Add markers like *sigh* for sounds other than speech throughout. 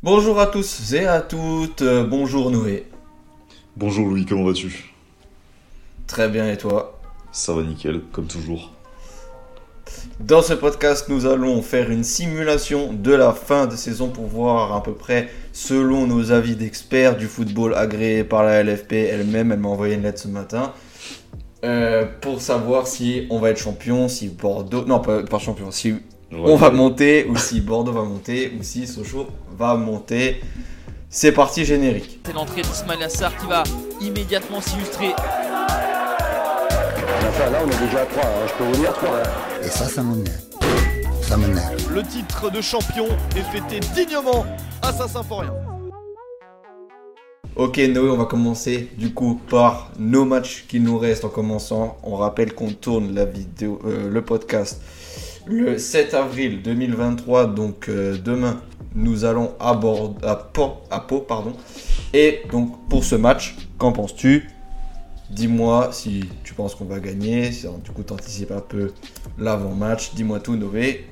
Bonjour à tous et à toutes, euh, bonjour Noé. Bonjour Louis, comment vas-tu? Très bien et toi? Ça va nickel, comme toujours. Dans ce podcast, nous allons faire une simulation de la fin de saison pour voir à peu près, selon nos avis d'experts du football agréé par la LFP elle-même, elle m'a envoyé une lettre ce matin, euh, pour savoir si on va être champion, si Bordeaux, non pas, pas champion, si on va monter, ou si Bordeaux va monter, ou si Sochaux va monter. C'est parti générique. C'est l'entrée d'Ismail Assar qui va immédiatement s'illustrer. Enfin, là, on est déjà à 3, je peux vous dire 3. Et ça, ça m'énerve. Ça m'énerve. Le titre de champion est fêté dignement à Saint-Symphorien. Ok Noé, on va commencer du coup par nos matchs qui nous restent en commençant. On rappelle qu'on tourne la vidéo, euh, le podcast le 7 avril 2023, donc euh, demain, nous allons à, Bord- à, Pau, à Pau, pardon. Et donc pour ce match, qu'en penses-tu? Dis-moi si tu penses qu'on va gagner, si du coup tu anticipes un peu l'avant-match. Dis-moi tout Noé.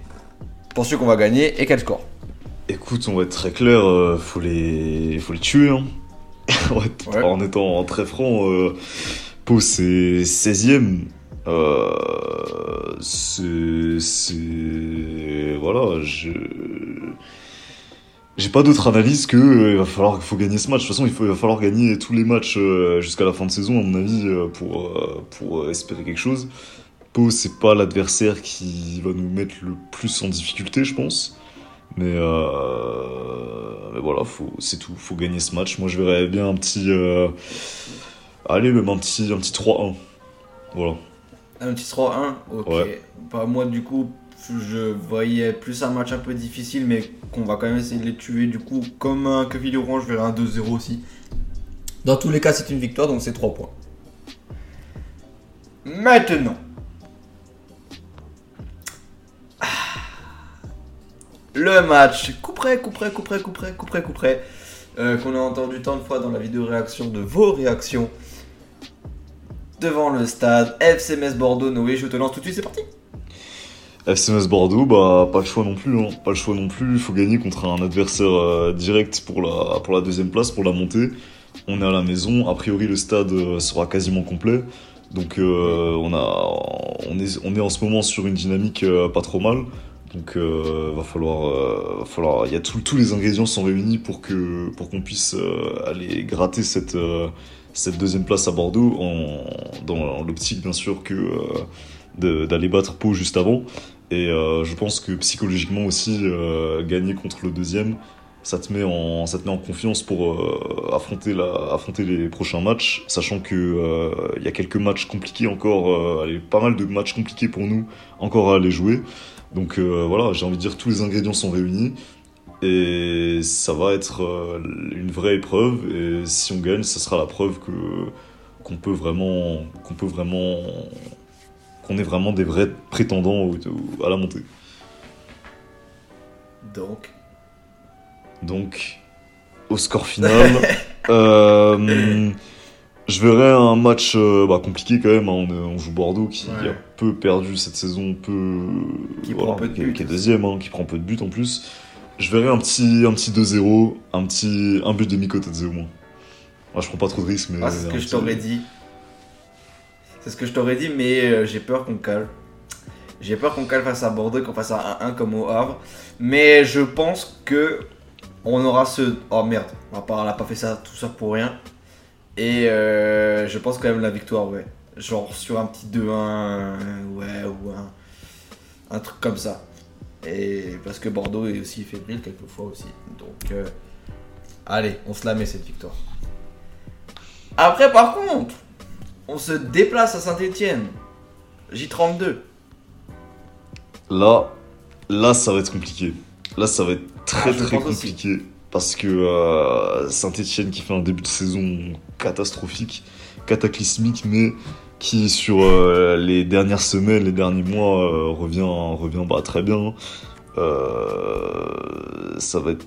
Penses-tu qu'on va gagner et quel score? Écoute, on va être très clair, euh, faut, les... faut les tuer. Hein. *laughs* Ouais. En étant très franc, euh, Pau c'est 16ème. Euh, c'est. Voilà, je. J'ai pas d'autre analyse que euh, il va falloir faut gagner ce match. De toute façon, il, va falloir gagner tous les matchs euh, jusqu'à la fin de saison, à mon avis, pour, espérer quelque chose. Pau, c'est pas l'adversaire qui va nous mettre le plus en difficulté, je pense. Mais, mais voilà, c'est tout. Faut gagner ce match. Moi, je verrais bien un petit. allez, même un petit, un petit 3-1. Voilà. Un petit 3-1 Ok. Ouais. Bah, moi, du coup, je voyais plus un match un peu difficile, mais qu'on va quand même essayer de les tuer. Du coup, comme un Quevilly Orange, je verrai un 2-0 aussi. Dans tous les cas, c'est une victoire, donc c'est 3 points. Maintenant. Ah. Le match. Couperait, couperait, couperait, couperait, couperait, couperait. Euh, qu'on a entendu tant de fois dans la vidéo réaction de vos réactions devant le stade. FC Metz Bordeaux, Noé, je te lance tout de suite, c'est parti. FCMS Bordeaux, bah pas le choix non plus, hein. pas le choix non plus. Il faut gagner contre un adversaire euh, direct pour la pour la deuxième place, pour la montée. On est à la maison. A priori, le stade euh, sera quasiment complet. Donc euh, on a on est on est en ce moment sur une dynamique pas trop mal. Donc va falloir va falloir il y a tous les ingrédients sont réunis pour que pour qu'on puisse aller gratter cette cette deuxième place à Bordeaux dans l'optique bien sûr que euh, d'aller battre Pau juste avant. Et euh, je pense que psychologiquement aussi, euh, gagner contre le deuxième, ça te met en, ça te met en confiance pour affronter, la, affronter les prochains matchs, sachant que il y a quelques matchs compliqués encore, pas mal de matchs compliqués pour nous encore à aller jouer. Donc voilà, j'ai envie de dire tous les ingrédients sont réunis et ça va être euh, une vraie épreuve. Et si on gagne, ça sera la preuve que qu'on peut vraiment, qu'on peut vraiment qu'on est vraiment des vrais prétendants à la montée. Donc, Donc, au score final, *laughs* euh, je verrais un match euh, bah, compliqué quand même. hein. On, joue Bordeaux qui Ouais. a peu perdu cette saison, peu, Qui prend peu de qui, buts. qui est deuxième, hein, qui prend peu de buts en plus. Je verrais un petit, un petit 2-0, un petit un but de Miko Tadze au moins. Moi, je prends pas trop de risques, mais. ah, c'est ce que je t'aurais dit. C'est ce que je t'aurais dit, mais euh, j'ai peur qu'on cale. J'ai peur qu'on cale face à Bordeaux, qu'on fasse un 1-1 comme au Havre. Mais je pense que on aura ce. Oh merde, on a pas fait ça, tout ça pour rien. Et euh, je pense quand même la victoire, ouais. Genre sur un petit 2-1, ouais, ou un, un truc comme ça. Et parce que Bordeaux est aussi fébrile quelquefois aussi. Donc, euh, allez, on se la met cette victoire. Après, par contre, on se déplace à Saint-Etienne. J32. Là, là, ça va être compliqué. Là, ça va être très Ah, très aussi. compliqué. Parce que euh, Saint-Etienne qui fait un début de saison catastrophique, cataclysmique, mais qui sur euh, les dernières semaines, les derniers mois euh, revient, revient très bien. Euh, ça va être,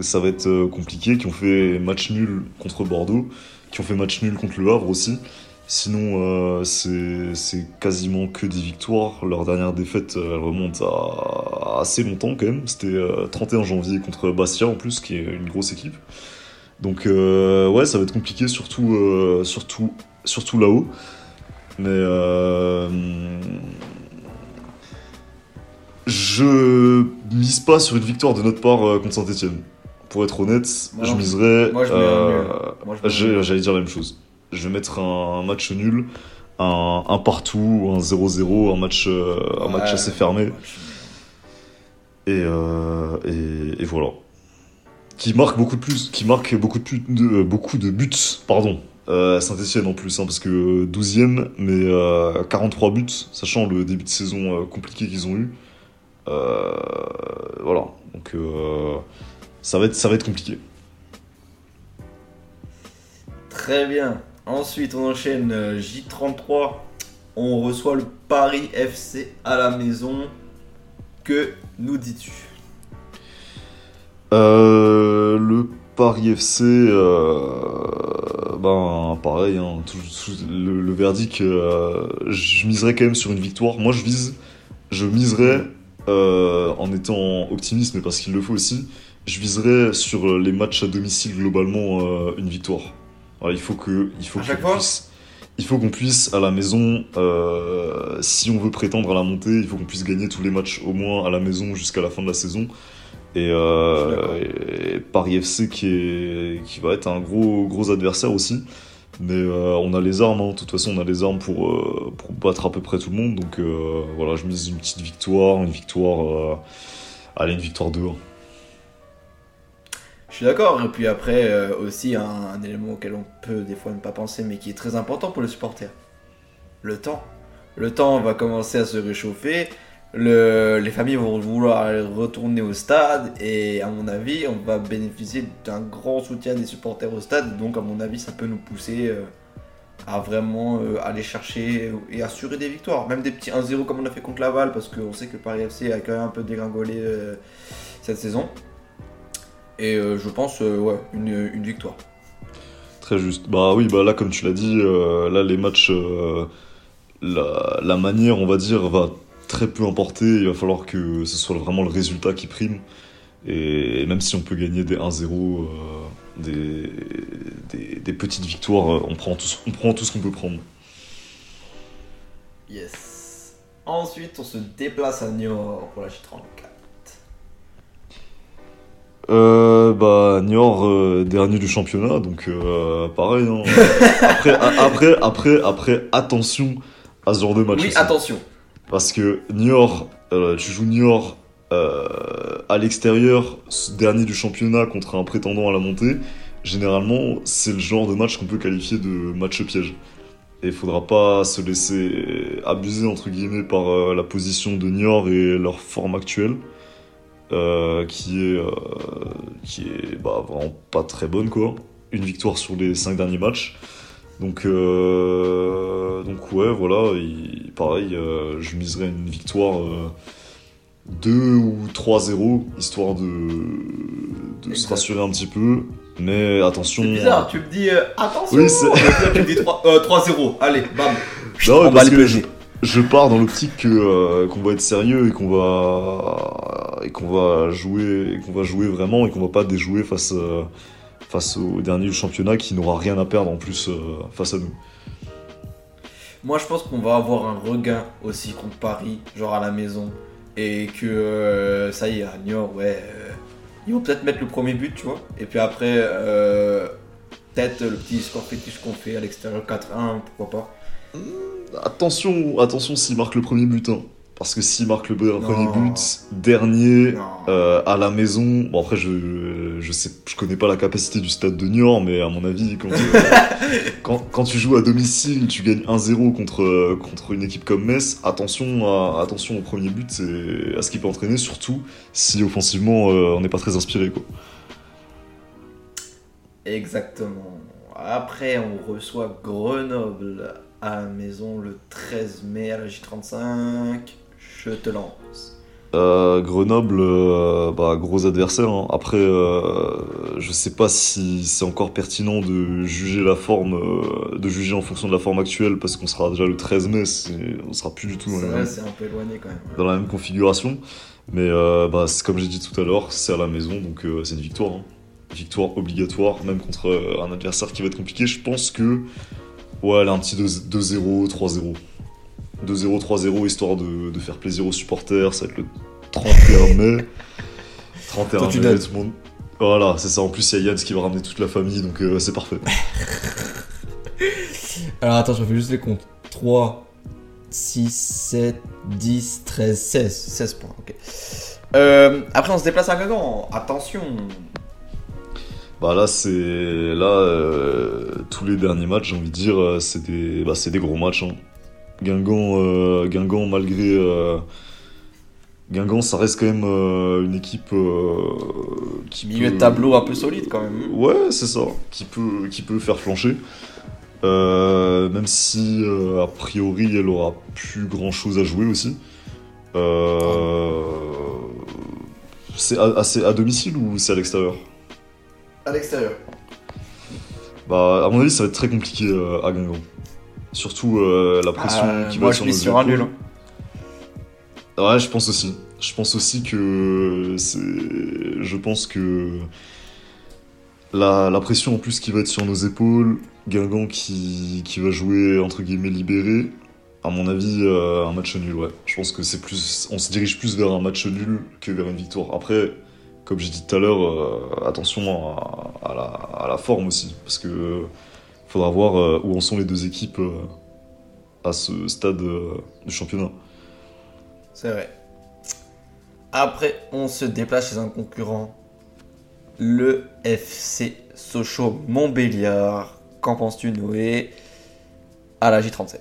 ça va être compliqué. Qui ont fait match nul contre Bordeaux, qui ont fait match nul contre le Havre aussi. Sinon, c'est quasiment que des victoires. Leur dernière défaite, elle remonte à, à assez longtemps quand même. C'était euh, 31 janvier contre Bastia en plus, qui est une grosse équipe. Donc ouais, ça va être compliqué, surtout, surtout, surtout là-haut. Mais euh, je mise pas sur une victoire de notre part euh, contre Saint-Etienne. Pour être honnête, Moi je miserais. Moi, je euh. J'allais dire la même chose. Je vais mettre un, match nul, un, un partout, un 0-0, un match, euh, un match assez fermé. match Et, euh, et, et voilà. Qui marque beaucoup de plus, qui marque beaucoup de, plus- de, beaucoup de buts, pardon. Euh, Saint-Etienne en plus, hein, parce que 12ème, mais euh, 43 buts, sachant le début de saison euh, compliqué qu'ils ont eu. Euh, voilà, donc euh, ça, va être, ça va être compliqué. Très bien. Ensuite, on enchaîne euh, J33. On reçoit le Paris FC à la maison. Que nous dis-tu? Euh, le Paris FC, euh, ben pareil, hein, tout- tout- le, le verdict, euh, je miserais quand même sur une victoire. Moi, je vise, je miserais euh, en étant optimiste, mais parce qu'il le faut aussi. Je viserais sur les matchs à domicile globalement une victoire. Il faut que, il faut qu'on puisse, il faut qu'on puisse à la maison, si on veut prétendre à la montée, il faut qu'on puisse gagner tous les matchs au moins à la maison jusqu'à la fin de la saison. Et, euh, d'accord. et Paris FC qui, est, qui va être un gros, gros adversaire aussi. Mais euh, on a les armes, hein. de toute façon on a les armes pour, euh, pour battre à peu près tout le monde. Donc euh, voilà, je mise une petite victoire, une victoire, allez une victoire 2 Je suis d'accord. Et puis après, aussi, un, un élément auquel on peut des fois ne pas penser, mais qui est très important pour les supporters. Le temps. Le temps va commencer à se réchauffer. Le, les familles vont vouloir retourner au stade. Et à mon avis, on va bénéficier d'un grand soutien des supporters au stade. Donc, à mon avis, ça peut nous pousser euh, à vraiment euh, aller chercher et assurer des victoires. Même des petits 1-0 comme on a fait contre Laval. Parce qu'on sait que Paris FC a quand même un peu dégringolé euh, cette saison. Et je pense, ouais, une, victoire. Très juste. Bah oui, bah là, comme tu l'as dit, là, les matchs, la manière, on va dire, va très peu importer. Il va falloir que ce soit vraiment le résultat qui prime. Et même si on peut gagner des 1-0, euh, des, des, des petites victoires, euh, on prend tout, ce- on prend tout ce qu'on peut prendre. Yes. Ensuite, on se déplace à Niort pour la J34. Euh, bah, Niort, euh, dernier du championnat, donc euh, pareil. hein. *laughs* après, a- après, après, après, attention à ce genre de match. Oui, aussi. attention. Parce que Niort, euh, tu joues Niort euh, à l'extérieur, dernier du championnat contre un prétendant à la montée. Généralement, c'est le genre de match qu'on peut qualifier de match piège. Et il faudra pas se laisser abuser entre guillemets par euh, la position de Niort et leur forme actuelle, qui est qui est bah, vraiment pas très bonne quoi. Une victoire sur les cinq derniers matchs. Donc, euh, donc ouais, voilà, il- pareil, euh, je miserais une victoire euh, 2 ou 3-0, histoire de, de se rassurer un petit peu. Mais attention. C'est bizarre, tu me dis euh, attention. Oui, *laughs* tu me dis 3, euh, 3-0. Allez, bam. Non, On mais va parce que peser. je pars dans l'optique que euh, qu'on va être sérieux et qu'on va et qu'on va jouer et qu'on va jouer vraiment et qu'on va pas déjouer face euh, face au dernier du championnat qui n'aura rien à perdre en plus euh, face à nous. Moi, je pense qu'on va avoir un regain aussi contre Paris, genre à la maison. Et que euh, ça y est, à Niort, ouais. euh, ils vont peut-être mettre le premier but, tu vois. Et puis après, euh, peut-être le petit score fétiche qu'on fait à l'extérieur 4-1, pourquoi pas. Attention, attention s'il marque le premier but, hein. Parce que s'il marque le premier but, dernier euh, à la maison. Bon après je je sais je connais pas la capacité du stade de Niort, mais à mon avis quand euh, *laughs* quand, quand tu joues à domicile, tu gagnes 1-0 contre euh, contre une équipe comme Metz. Attention à, attention au premier but et à ce qu'il peut entraîner, surtout si offensivement euh, on n'est pas très inspiré quoi. Exactement. Après, on reçoit Grenoble à la maison le 13 mai à la J35. Je te lance. Euh, Grenoble, euh, bah, gros adversaire. hein. Après, euh, je sais pas si c'est encore pertinent de juger la forme, euh, de juger en fonction de la forme actuelle, parce qu'on sera déjà le 13 mai, on sera plus du tout dans la, vrai, même, c'est un peu éloigné quand même. dans la même configuration. Mais euh, bah, c'est comme j'ai dit tout à l'heure, c'est à la maison, donc c'est une victoire. hein. Victoire obligatoire, même contre un adversaire qui va être compliqué. Je pense que, ouais, elle a un petit 2 2-0, 3-0. 2-0, 3-0, histoire de, de faire plaisir aux supporters. Ça va être le 31 mai. *laughs* 31 Toi, tu mai, tout le monde. Voilà, c'est ça. En plus, il y a Yann qui va ramener toute la famille, donc euh, c'est parfait. *laughs* Alors attends, je refais juste les comptes. 3, 6, 7, 10, 13, 16. 16 points, ok. Euh, après, on se déplace à Guingamp. Attention. Bah là, c'est là euh, tous les derniers matchs, j'ai envie de dire, c'est des, bah, c'est des gros matchs. hein. Guingamp, euh, Guingamp, malgré euh, Guingamp, ça reste quand même euh, une équipe euh, qui Milieu peut- de tableau un peu solide quand même. Ouais, c'est ça, qui peut, qui peut faire flancher. Euh, même si euh, a priori elle aura plus grand chose à jouer aussi. Euh, c'est à, à- domicile ou c'est à l'extérieur? À l'extérieur. Bah, à mon avis, ça va être très compliqué euh, à Guingamp. Surtout euh, la pression Euh, qui va moi, être je sur nos sur un épaules. nul. hein. Ouais, je pense aussi. Je pense aussi que c'est. Je pense que la, la pression en plus qui va être sur nos épaules, Guingamp qui, qui va jouer entre guillemets libéré. À mon avis, euh, un match nul, ouais. Je pense que c'est plus. On se dirige plus vers un match nul que vers une victoire. Après, comme j'ai dit tout à l'heure, euh, attention à, à la, à la forme aussi, parce que faudra voir euh, où en sont les deux équipes euh, à ce stade euh, du championnat. C'est vrai. Après, on se déplace chez un concurrent. Le FC Sochaux Montbéliard. Qu'en penses-tu, Noé? À la J37.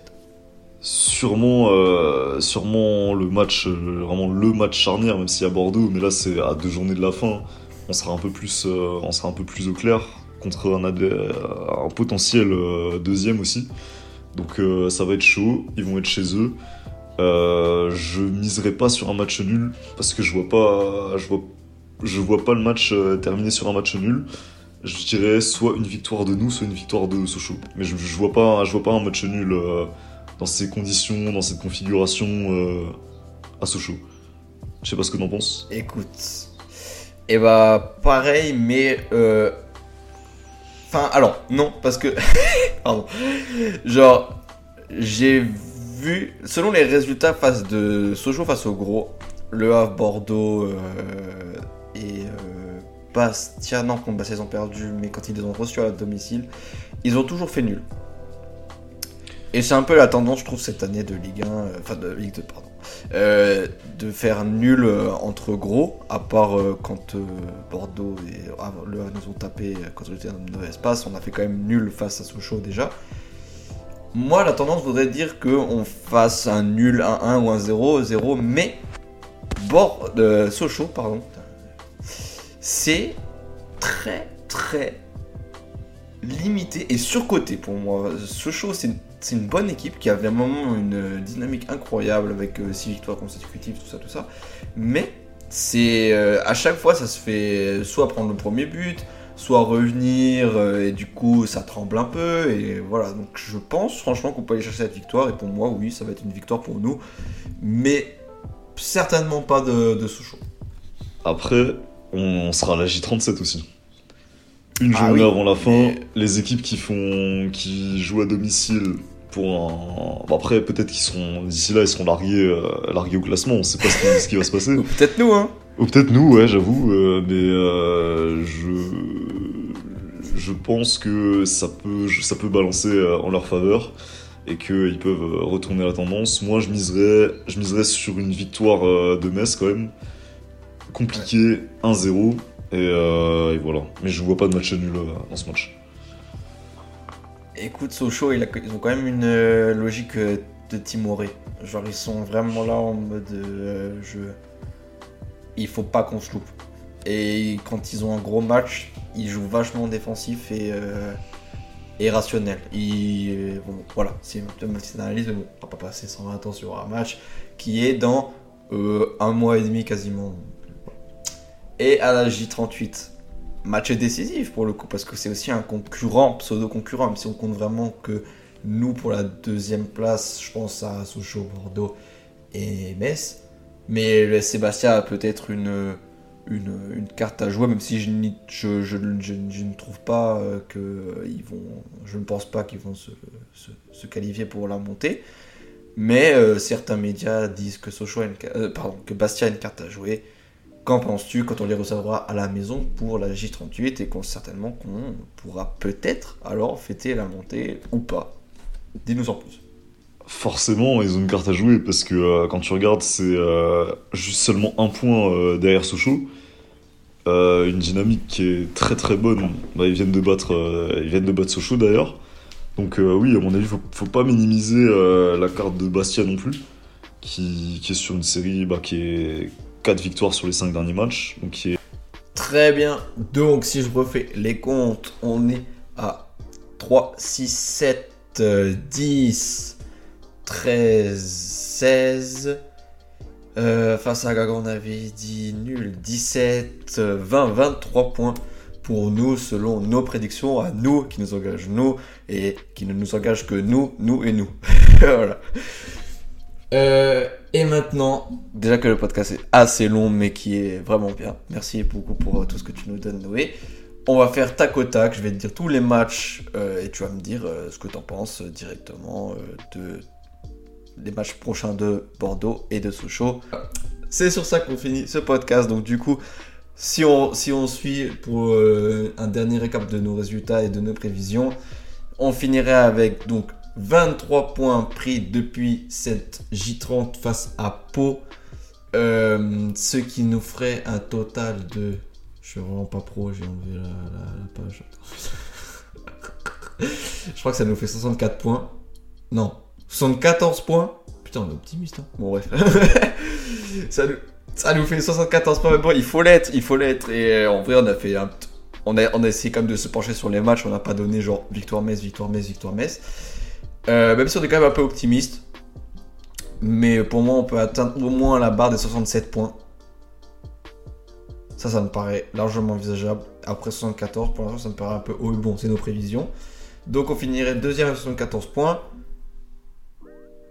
Sûrement, euh, sûrement le match, vraiment le match charnière, même si à Bordeaux, mais là c'est à deux journées de la fin, on sera un peu plus, euh, on sera un peu plus au clair contre un, euh, potentiel euh, deuxième aussi. Donc euh, ça va être chaud, ils vont être chez eux. Je miserai pas sur un match nul parce que je vois pas, je vois, je vois pas le match terminer sur un match nul. Je dirais soit une victoire de nous, soit une victoire de Sochaux. Mais je, je vois pas, je vois pas un match nul. dans ces conditions, dans cette configuration à Sochaux. Je sais pas ce que t'en penses. Écoute. Et bah, pareil, mais. Enfin, alors, non, parce que. *laughs* Pardon. Genre, j'ai vu. Selon les résultats face de Sochaux face au gros, Le Havre, Bordeaux euh, et euh, Bastia, non, contre ils ont perdu, mais quand ils les ont reçus à domicile, ils ont toujours fait nul. Et c'est un peu la tendance, je trouve, cette année de Ligue 1, euh, enfin de Ligue 2, pardon, euh, de faire nul entre gros, à part quand Bordeaux Havre- Le nous ont tapé euh, quand on était dans notre espace, on a fait quand même nul face à Sochaux déjà. Moi, la tendance voudrait dire qu'on fasse un nul, un 1 ou un 0, 0, mais Bord, euh, Sochaux, pardon, c'est très très limité et surcoté pour moi. Sochaux, c'est une, une bonne équipe qui a vraiment une dynamique incroyable avec 6 victoires consécutives, tout ça, tout ça. Mais c'est euh, à chaque fois, ça se fait soit prendre le premier but, soit revenir euh, et du coup, ça tremble un peu. Et voilà, donc je pense franchement qu'on peut aller chercher cette victoire. Et pour moi, oui, ça va être une victoire pour nous. Mais certainement pas de, de Sochaux. Après, on sera à la J37 aussi. Une Ah journée oui, avant la fin, mais- les équipes qui font, qui jouent à domicile pour un. Bon, après, peut-être qu'ils seront d'ici là, ils seront largués, euh, largués au classement. On sait pas ce qui, ce qui va se passer. *laughs* Ou peut-être nous, hein. Ou peut-être nous, ouais, j'avoue, euh, mais euh, je je pense que ça peut ça peut balancer en leur faveur et qu'ils peuvent retourner la tendance. Moi, je miserais je miserais sur une victoire de Metz quand même, compliqué 1-0 et, et voilà. Mais je vois pas de match nul dans ce match. Écoute, Sochaux, ils ont quand même une euh, logique euh, de timoré. Genre, ils sont vraiment là en mode euh, je... Il faut pas qu'on se loupe. Et quand ils ont un gros match, ils jouent vachement défensif et, euh, et rationnel. Ils, bon, voilà, c'est une petite analyse, mais bon, on va pas passer 120 ans sur un match qui est dans euh, un mois et demi quasiment. Et à la J38, match décisif pour le coup, parce que c'est aussi un concurrent, pseudo-concurrent, même si on compte vraiment que nous, pour la deuxième place, je pense à Sochaux, Bordeaux et Metz. Mais le Sébastien a peut-être une, une, carte à jouer, même si je, je, je- je- ne trouve pas euh, que ils vont. Je ne pense pas qu'ils vont se, se- qualifier pour la montée. Mais euh, certains médias disent que Sochaux a une, euh, pardon, que Bastia a une carte à jouer. Qu'en penses-tu quand on les recevra à la maison pour la J38 et qu'on certainement qu'on pourra peut-être alors fêter la montée ou pas? Dis-nous en plus. Forcément, ils ont une carte à jouer parce que euh, quand tu regardes, c'est euh, juste seulement un point euh, derrière Sochaux. Une dynamique qui est très très bonne. Bah, ils viennent de battre, ils viennent de battre Sochaux d'ailleurs. Donc oui, à mon avis, faut, faut pas minimiser la carte de Bastia non plus, qui, qui est sur une série bah, qui est 4 victoires sur les 5 derniers matchs, donc est Très bien. Donc, si je refais les comptes, on est à 3, 6, 7, euh, 10, 13, 16. Euh, face à Gaga, on avait dit nul. 17, euh, 20, 23 points pour nous, selon nos prédictions, à nous, qui nous engagent nous, et qui ne nous engagent que nous, nous et nous. *laughs* voilà. Euh, et maintenant, déjà que le podcast est assez long, mais qui est vraiment bien. Merci beaucoup pour euh, tout ce que tu nous donnes, Noé. On va faire tac au tac. Je vais te dire tous les matchs euh, et tu vas me dire ce que tu en penses directement de des matchs prochains de Bordeaux et de Sochaux. C'est sur ça qu'on finit ce podcast. Donc du coup, si on, si on suit pour un dernier récap de nos résultats et de nos prévisions, on finirait avec donc 23 points pris depuis cette J30 face à Pau. Euh, ce qui nous ferait un total de... Je suis vraiment pas pro, j'ai enlevé la, page. *laughs* Je crois que ça nous fait 64 points. Non, 74 points. Putain, on est optimiste. Hein. Bon, bref. *laughs* ça, nous, fait 74 points. Mais bon, il faut l'être, il faut l'être. Et euh, en vrai, on a fait On a, on a essayé quand même de se pencher sur les matchs. On n'a pas donné genre victoire Metz, victoire Metz, victoire Metz. Euh, même si on est quand même un peu optimiste. Mais pour moi, on peut atteindre au moins la barre des 67 points. Ça, ça me paraît largement envisageable. Après 74, pour l'instant, ça me paraît un peu haut. Bon, c'est nos prévisions. Donc, on finirait deuxième avec 74 points.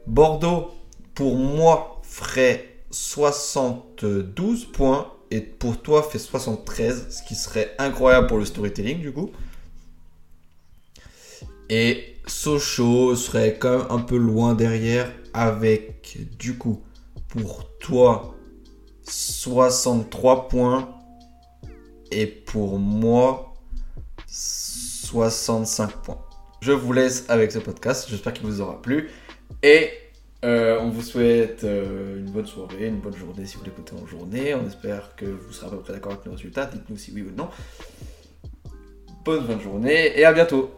Bordeaux, pour moi, ferait 72 points. Et pour toi, fait 73. Ce qui serait incroyable pour le storytelling, du coup. Et Sochaux serait quand même un peu loin derrière. Avec, du coup, pour toi, 63 points. Et pour moi, 65 points. Je vous laisse avec ce podcast. J'espère qu'il vous aura plu. Et euh, on vous souhaite euh, une bonne soirée, une bonne journée si vous l'écoutez en journée. On espère que vous serez à peu près d'accord avec nos résultats. Dites-nous si oui ou non. Bonne fin de journée et à bientôt.